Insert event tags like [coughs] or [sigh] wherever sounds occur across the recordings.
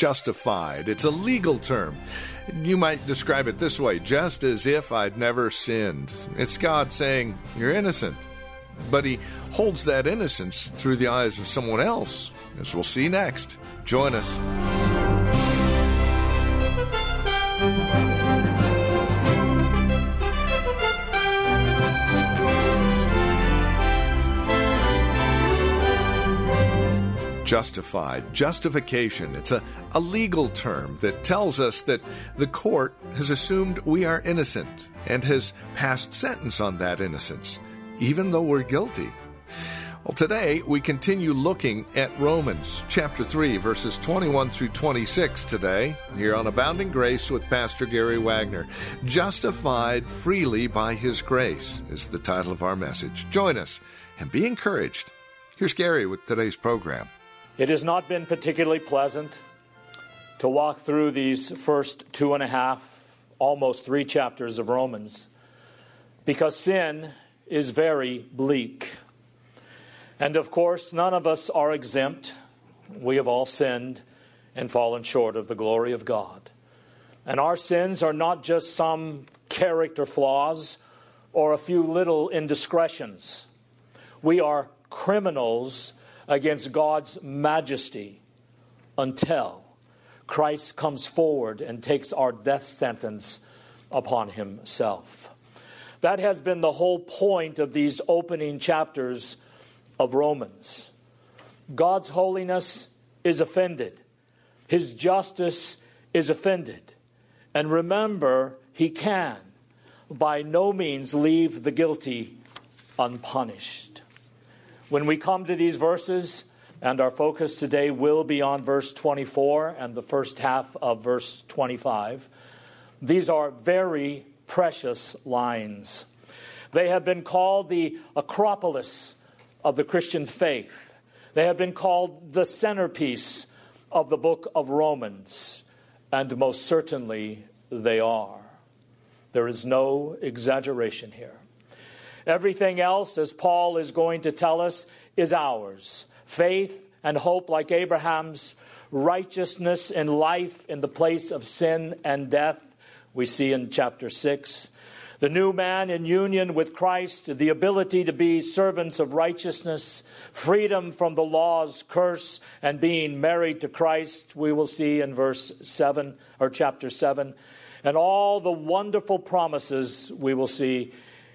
Justified. It's a legal term. You might describe it this way just as if I'd never sinned. It's God saying, You're innocent. But He holds that innocence through the eyes of someone else, as we'll see next. Join us. Justified. Justification. It's a, a legal term that tells us that the court has assumed we are innocent and has passed sentence on that innocence, even though we're guilty. Well, today we continue looking at Romans chapter 3, verses 21 through 26 today, here on Abounding Grace with Pastor Gary Wagner. Justified freely by His grace is the title of our message. Join us and be encouraged. Here's Gary with today's program. It has not been particularly pleasant to walk through these first two and a half, almost three chapters of Romans because sin is very bleak. And of course, none of us are exempt. We have all sinned and fallen short of the glory of God. And our sins are not just some character flaws or a few little indiscretions. We are criminals against God's majesty until Christ comes forward and takes our death sentence upon himself. That has been the whole point of these opening chapters of Romans. God's holiness is offended, his justice is offended. And remember, he can by no means leave the guilty unpunished. When we come to these verses, and our focus today will be on verse 24 and the first half of verse 25, these are very precious lines. They have been called the Acropolis of the Christian faith. They have been called the centerpiece of the book of Romans, and most certainly they are. There is no exaggeration here. Everything else, as Paul is going to tell us, is ours faith and hope like Abraham's, righteousness and life in the place of sin and death, we see in chapter 6. The new man in union with Christ, the ability to be servants of righteousness, freedom from the law's curse, and being married to Christ, we will see in verse 7 or chapter 7. And all the wonderful promises we will see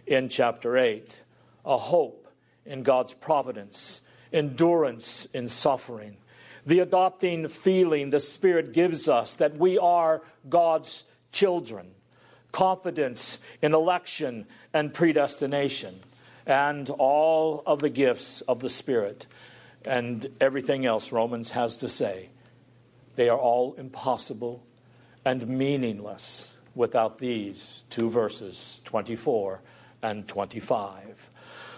in chapter 8 a hope in God's providence, endurance in suffering, the adopting feeling the Spirit gives us that we are God's children, confidence in election and predestination, and all of the gifts of the Spirit and everything else Romans has to say. They are all impossible and meaningless without these two verses 24 and 25.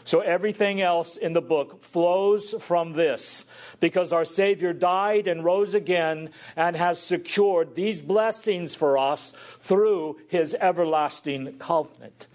So everything else in the book flows from this because our Savior died and rose again and has secured these blessings for us through his everlasting covenant.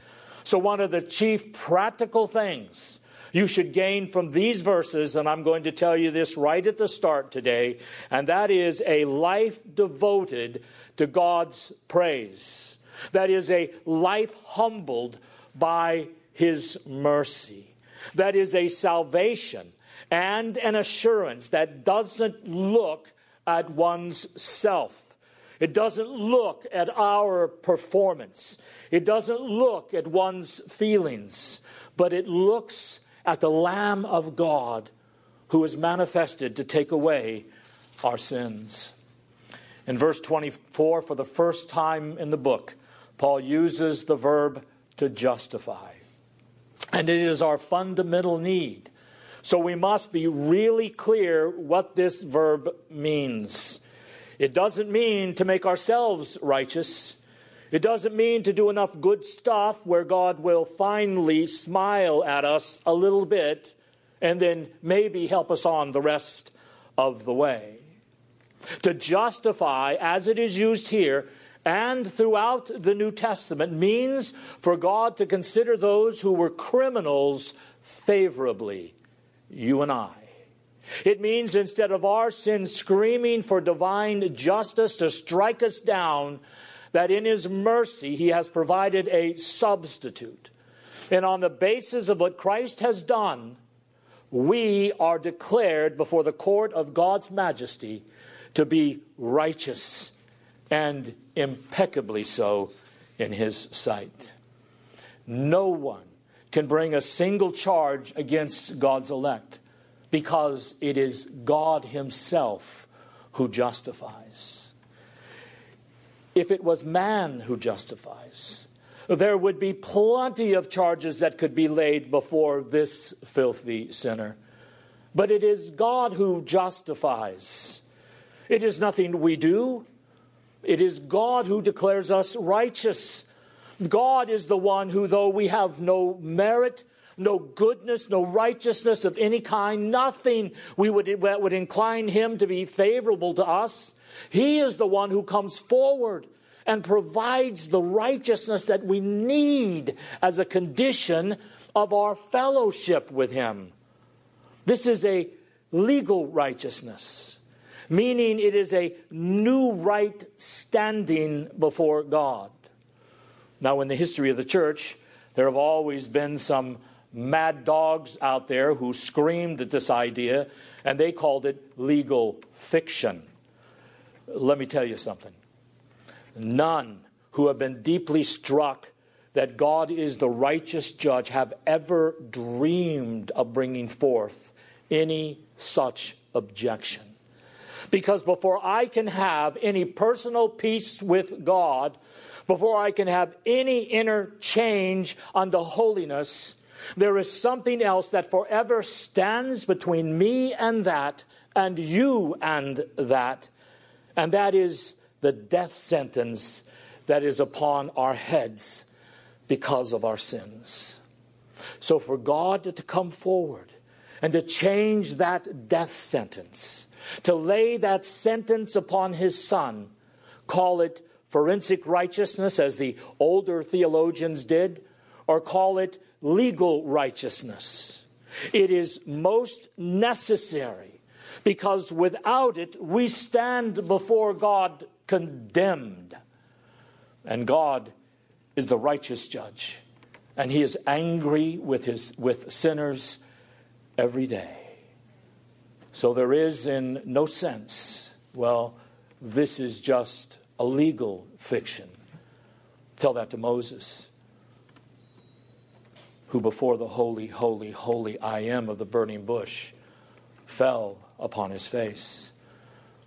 So, one of the chief practical things you should gain from these verses, and I'm going to tell you this right at the start today, and that is a life devoted to God's praise. That is a life humbled by his mercy. That is a salvation and an assurance that doesn't look at one's self. It doesn't look at our performance. It doesn't look at one's feelings, but it looks at the Lamb of God who is manifested to take away our sins. In verse 24, for the first time in the book, Paul uses the verb to justify. And it is our fundamental need. So we must be really clear what this verb means. It doesn't mean to make ourselves righteous. It doesn't mean to do enough good stuff where God will finally smile at us a little bit and then maybe help us on the rest of the way. To justify, as it is used here and throughout the New Testament, means for God to consider those who were criminals favorably, you and I. It means instead of our sin screaming for divine justice to strike us down, that in His mercy He has provided a substitute. And on the basis of what Christ has done, we are declared before the court of God's majesty to be righteous and impeccably so in His sight. No one can bring a single charge against God's elect because it is God Himself who justifies. If it was man who justifies, there would be plenty of charges that could be laid before this filthy sinner. But it is God who justifies. It is nothing we do, it is God who declares us righteous. God is the one who, though we have no merit, no goodness, no righteousness of any kind, nothing we would, that would incline him to be favorable to us. He is the one who comes forward and provides the righteousness that we need as a condition of our fellowship with him. This is a legal righteousness, meaning it is a new right standing before God. Now, in the history of the church, there have always been some mad dogs out there who screamed at this idea, and they called it legal fiction. Let me tell you something. None who have been deeply struck that God is the righteous judge have ever dreamed of bringing forth any such objection. Because before I can have any personal peace with God, before I can have any inner change unto holiness, there is something else that forever stands between me and that, and you and that, and that is the death sentence that is upon our heads because of our sins. So, for God to come forward and to change that death sentence, to lay that sentence upon His Son, call it forensic righteousness, as the older theologians did, or call it legal righteousness. It is most necessary because without it, we stand before God condemned. And God is the righteous judge, and He is angry with, his, with sinners every day. So there is, in no sense, well, this is just a legal fiction. Tell that to Moses who before the holy, holy, holy I am of the burning bush fell upon his face.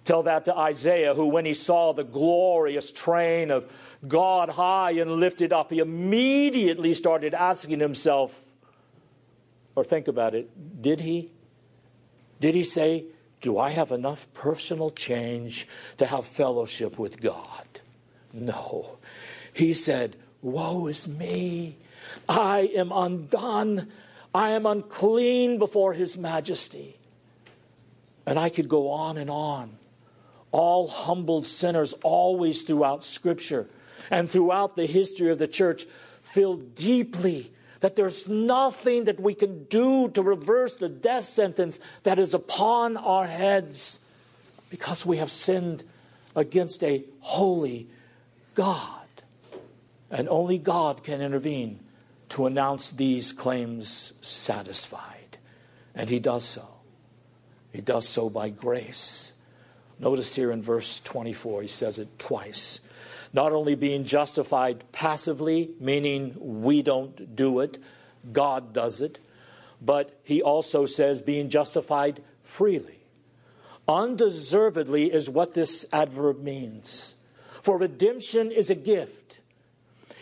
Tell that to Isaiah, who, when he saw the glorious train of God high and lifted up, he immediately started asking himself, or think about it, did he? Did he say, Do I have enough personal change to have fellowship with God? No. He said, Woe is me. I am undone. I am unclean before His majesty. And I could go on and on. All humbled sinners, always throughout Scripture and throughout the history of the church, feel deeply that there's nothing that we can do to reverse the death sentence that is upon our heads because we have sinned against a holy God. And only God can intervene to announce these claims satisfied. And he does so. He does so by grace. Notice here in verse 24, he says it twice. Not only being justified passively, meaning we don't do it, God does it, but he also says being justified freely. Undeservedly is what this adverb means. For redemption is a gift.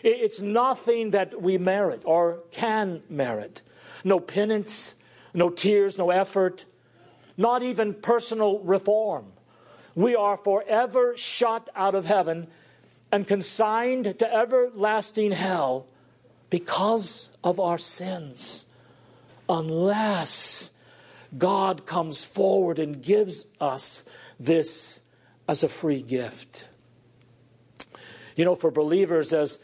It's nothing that we merit or can merit. No penance, no tears, no effort, not even personal reform. we are forever shut out of heaven and consigned to everlasting hell because of our sins, unless God comes forward and gives us this as a free gift. You know, for believers, as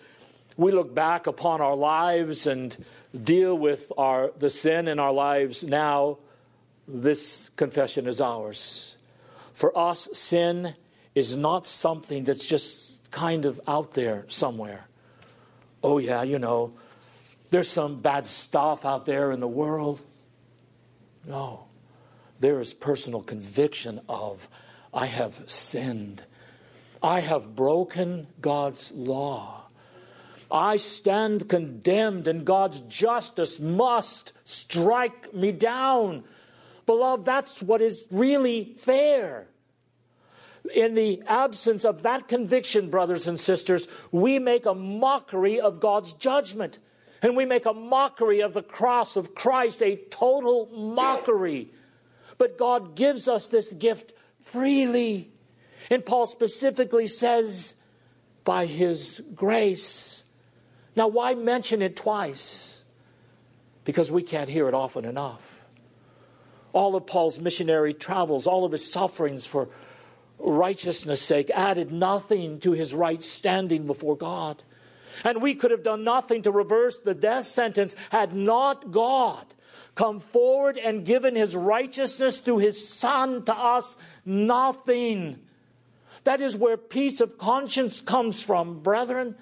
we look back upon our lives and deal with our, the sin in our lives now, this confession is ours. For us, sin is not something that's just kind of out there somewhere. Oh, yeah, you know, there's some bad stuff out there in the world. No, there is personal conviction of, I have sinned. I have broken God's law. I stand condemned, and God's justice must strike me down. Beloved, that's what is really fair. In the absence of that conviction, brothers and sisters, we make a mockery of God's judgment. And we make a mockery of the cross of Christ, a total mockery. But God gives us this gift freely. And Paul specifically says, by his grace. Now, why mention it twice? Because we can't hear it often enough. All of Paul's missionary travels, all of his sufferings for righteousness' sake added nothing to his right standing before God. And we could have done nothing to reverse the death sentence had not God come forward and given his righteousness through his Son to us. Nothing. That is where peace of conscience comes from, brethren.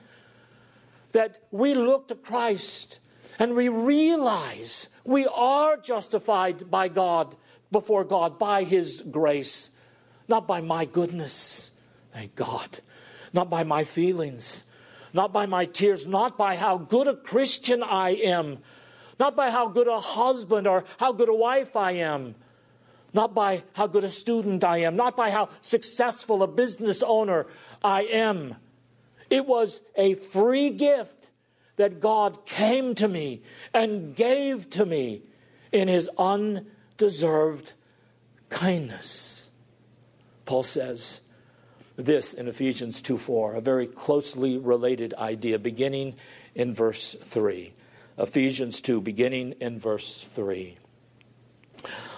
That we look to Christ and we realize we are justified by God, before God, by his grace, not by my goodness, thank God, not by my feelings. Not by my tears, not by how good a Christian I am, not by how good a husband or how good a wife I am, not by how good a student I am, not by how successful a business owner I am. It was a free gift that God came to me and gave to me in his undeserved kindness. Paul says, this in Ephesians 2 4, a very closely related idea, beginning in verse 3. Ephesians 2, beginning in verse 3.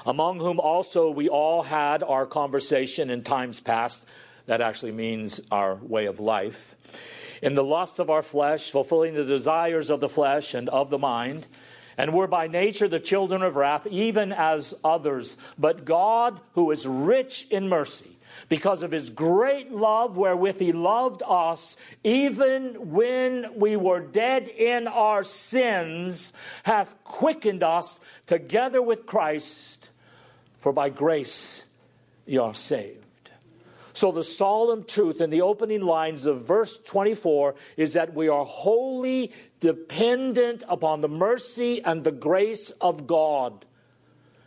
Among whom also we all had our conversation in times past. That actually means our way of life. In the lusts of our flesh, fulfilling the desires of the flesh and of the mind, and were by nature the children of wrath, even as others. But God, who is rich in mercy, because of his great love wherewith he loved us, even when we were dead in our sins, hath quickened us together with Christ, for by grace ye are saved. So, the solemn truth in the opening lines of verse 24 is that we are wholly dependent upon the mercy and the grace of God.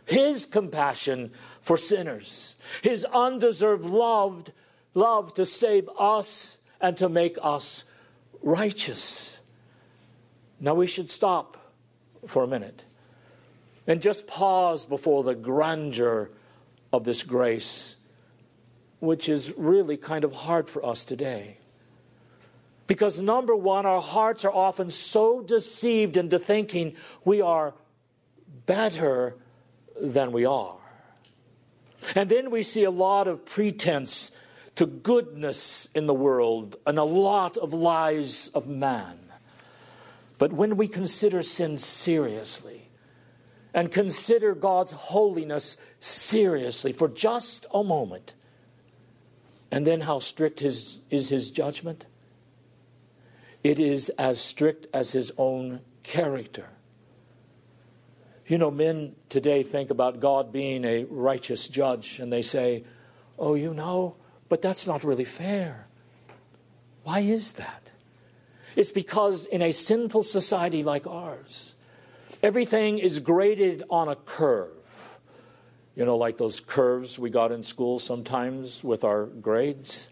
His compassion for sinners, his undeserved love, love to save us and to make us righteous. Now we should stop for a minute and just pause before the grandeur of this grace, which is really kind of hard for us today. Because, number one, our hearts are often so deceived into thinking we are better than we are. And then we see a lot of pretense to goodness in the world and a lot of lies of man. But when we consider sin seriously and consider God's holiness seriously for just a moment, and then how strict his, is his judgment? It is as strict as his own character. You know, men today think about God being a righteous judge, and they say, Oh, you know, but that's not really fair. Why is that? It's because in a sinful society like ours, everything is graded on a curve. You know, like those curves we got in school sometimes with our grades.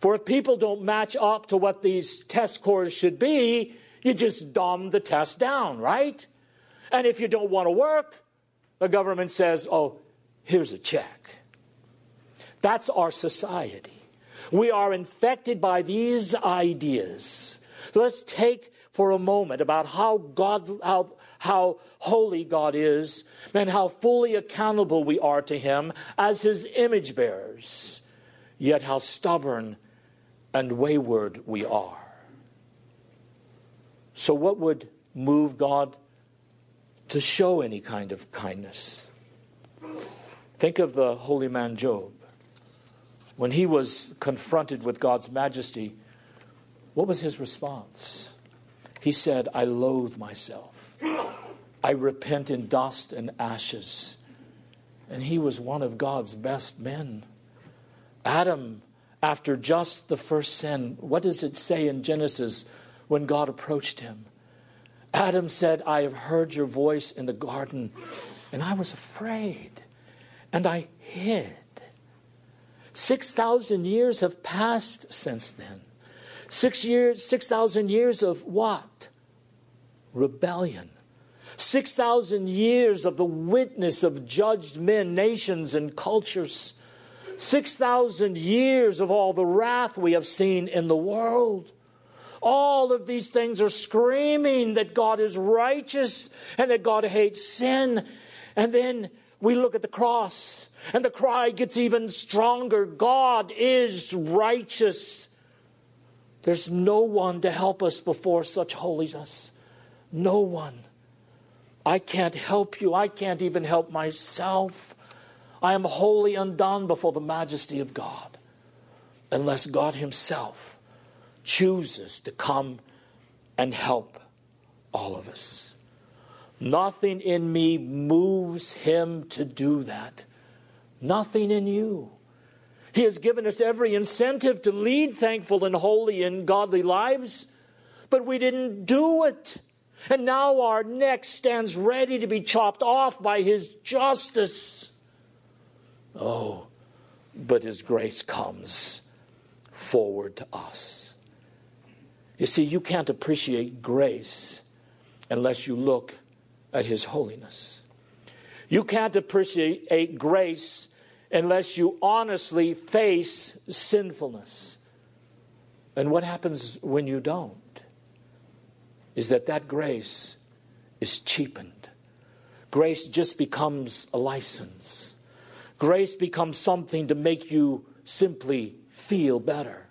For if people don't match up to what these test scores should be, you just dumb the test down, right? And if you don't want to work, the government says, oh, here's a check. That's our society. We are infected by these ideas. let's take for a moment about how God, how, how holy God is, and how fully accountable we are to Him as His image bearers, yet how stubborn and wayward we are. So, what would move God to show any kind of kindness? Think of the holy man Job. When he was confronted with God's majesty, what was his response? He said, I loathe myself. I repent in dust and ashes. And he was one of God's best men. Adam, after just the first sin, what does it say in Genesis when God approached him? Adam said, I have heard your voice in the garden, and I was afraid, and I hid. 6,000 years have passed since then. Six years, 6,000 years of what? Rebellion. 6,000 years of the witness of judged men, nations, and cultures. 6,000 years of all the wrath we have seen in the world. All of these things are screaming that God is righteous and that God hates sin. And then we look at the cross and the cry gets even stronger God is righteous. There's no one to help us before such holiness. No one. I can't help you. I can't even help myself. I am wholly undone before the majesty of God unless God Himself chooses to come and help all of us. Nothing in me moves Him to do that. Nothing in you. He has given us every incentive to lead thankful and holy and godly lives, but we didn't do it. And now our neck stands ready to be chopped off by His justice. Oh, but His grace comes forward to us. You see, you can't appreciate grace unless you look at His holiness. You can't appreciate grace unless you honestly face sinfulness. And what happens when you don't is that that grace is cheapened. Grace just becomes a license. Grace becomes something to make you simply feel better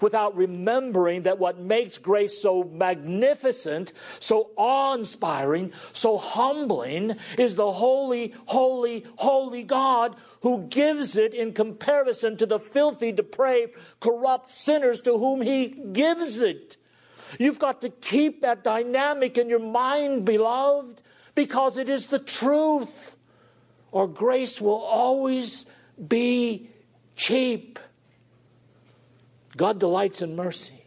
without remembering that what makes grace so magnificent, so awe inspiring, so humbling is the holy, holy, holy God who gives it in comparison to the filthy, depraved, corrupt sinners to whom he gives it. You've got to keep that dynamic in your mind, beloved, because it is the truth. Or grace will always be cheap. God delights in mercy.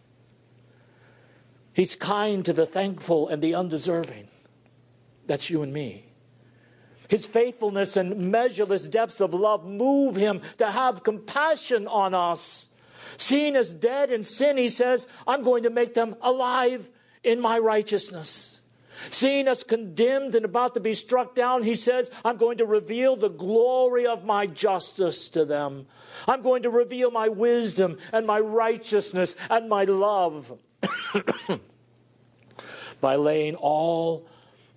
He's kind to the thankful and the undeserving. That's you and me. His faithfulness and measureless depths of love move him to have compassion on us. Seen as dead in sin, he says, I'm going to make them alive in my righteousness. Seeing us condemned and about to be struck down, he says, I'm going to reveal the glory of my justice to them. I'm going to reveal my wisdom and my righteousness and my love [coughs] by laying all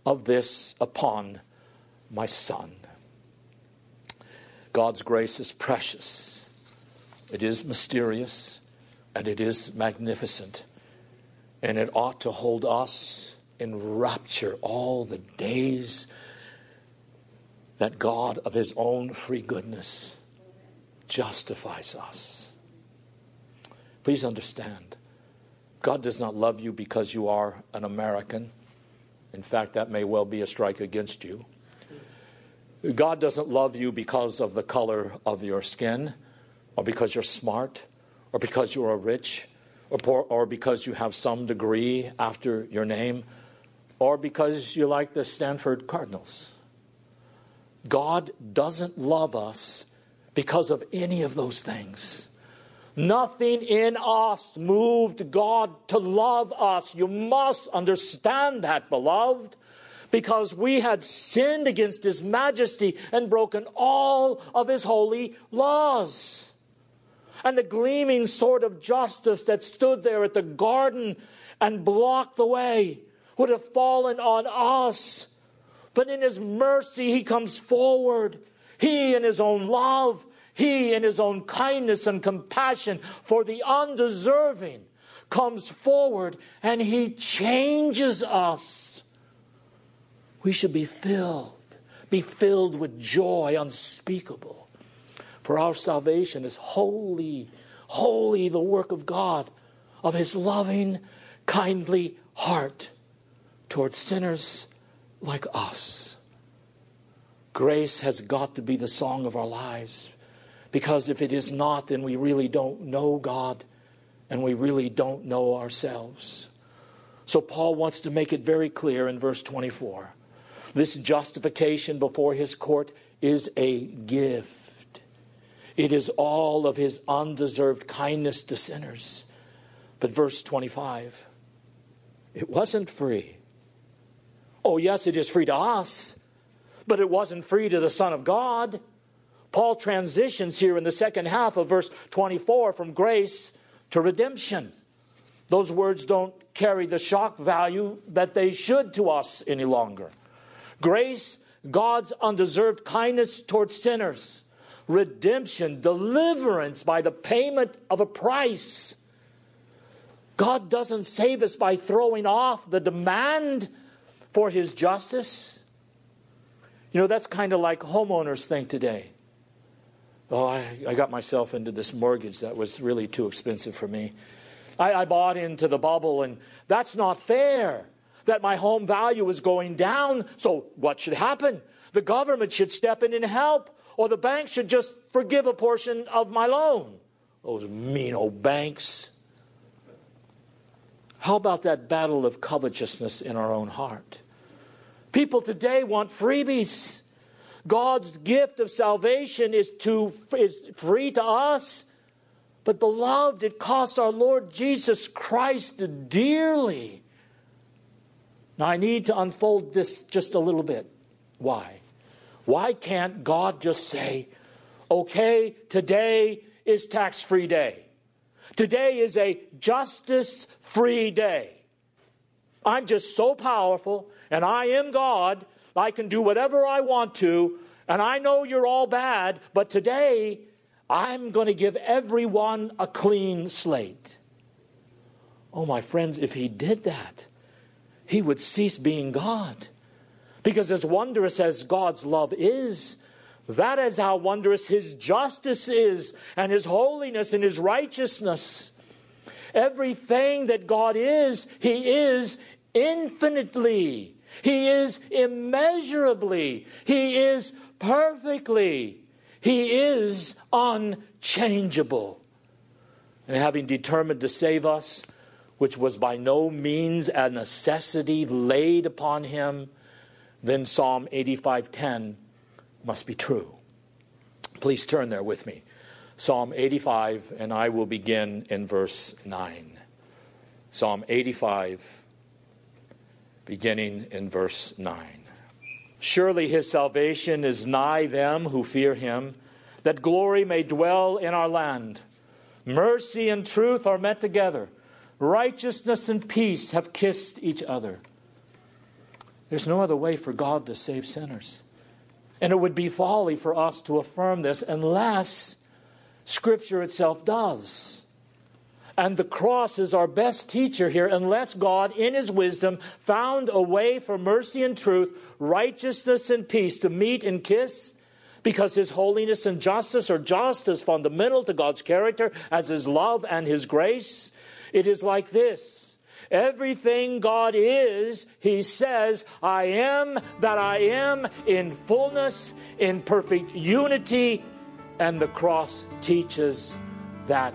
of this upon my son. God's grace is precious, it is mysterious, and it is magnificent. And it ought to hold us in rapture all the days that God, of His own free goodness, justifies us. Please understand, God does not love you because you are an American. In fact, that may well be a strike against you. God doesn't love you because of the color of your skin, or because you're smart, or because you are rich, or, poor, or because you have some degree after your name, or because you like the Stanford Cardinals. God doesn't love us because of any of those things. Nothing in us moved God to love us. You must understand that, beloved because we had sinned against his majesty and broken all of his holy laws. And the gleaming sword of justice that stood there at the garden and blocked the way would have fallen on us. But in his mercy, he comes forward. He, in his own love, he, in his own kindness and compassion for the undeserving, comes forward and he changes us. We should be filled, be filled with joy unspeakable. For our salvation is wholly, wholly the work of God, of his loving, kindly heart towards sinners like us. Grace has got to be the song of our lives. Because if it is not, then we really don't know God and we really don't know ourselves. So Paul wants to make it very clear in verse 24. This justification before his court is a gift. It is all of his undeserved kindness to sinners. But verse 25, it wasn't free. Oh, yes, it is free to us, but it wasn't free to the Son of God. Paul transitions here in the second half of verse 24 from grace to redemption. Those words don't carry the shock value that they should to us any longer. Grace, God's undeserved kindness towards sinners. Redemption, deliverance by the payment of a price. God doesn't save us by throwing off the demand for his justice. You know, that's kind of like homeowners think today. Oh, I, I got myself into this mortgage that was really too expensive for me. I, I bought into the bubble, and that's not fair that my home value is going down. So, what should happen? The government should step in and help, or the bank should just forgive a portion of my loan. Those mean old banks. How about that battle of covetousness in our own heart? People today want freebies. God's gift of salvation is, to, is free to us. But, beloved, it cost our Lord Jesus Christ dearly. Now, I need to unfold this just a little bit. Why? Why can't God just say, okay, today is tax free day? Today is a justice free day. I'm just so powerful, and I am God I can do whatever I want to, and I know you're all bad, but today I'm going to give everyone a clean slate. Oh, my friends, if he did that, he would cease being God. Because as wondrous as God's love is, that is how wondrous his justice is, and his holiness and his righteousness. Everything that God is, he is infinitely. He is immeasurably. He is perfectly. He is unchangeable. And having determined to save us, which was by no means a necessity laid upon him, then Psalm 85:10 must be true. Please turn there with me. Psalm 85 and I will begin in verse 9. Psalm 85 beginning in verse 9. Surely his salvation is nigh them who fear him, that glory may dwell in our land. Mercy and truth are met together, righteousness and peace have kissed each other. There's no other way for God to save sinners. And it would be folly for us to affirm this unless Scripture itself does. And the cross is our best teacher here, unless God, in His wisdom, found a way for mercy and truth, righteousness and peace to meet and kiss, because His holiness and justice are just as fundamental to God's character as His love and His grace. It is like this. Everything God is, He says, I am that I am in fullness, in perfect unity, and the cross teaches that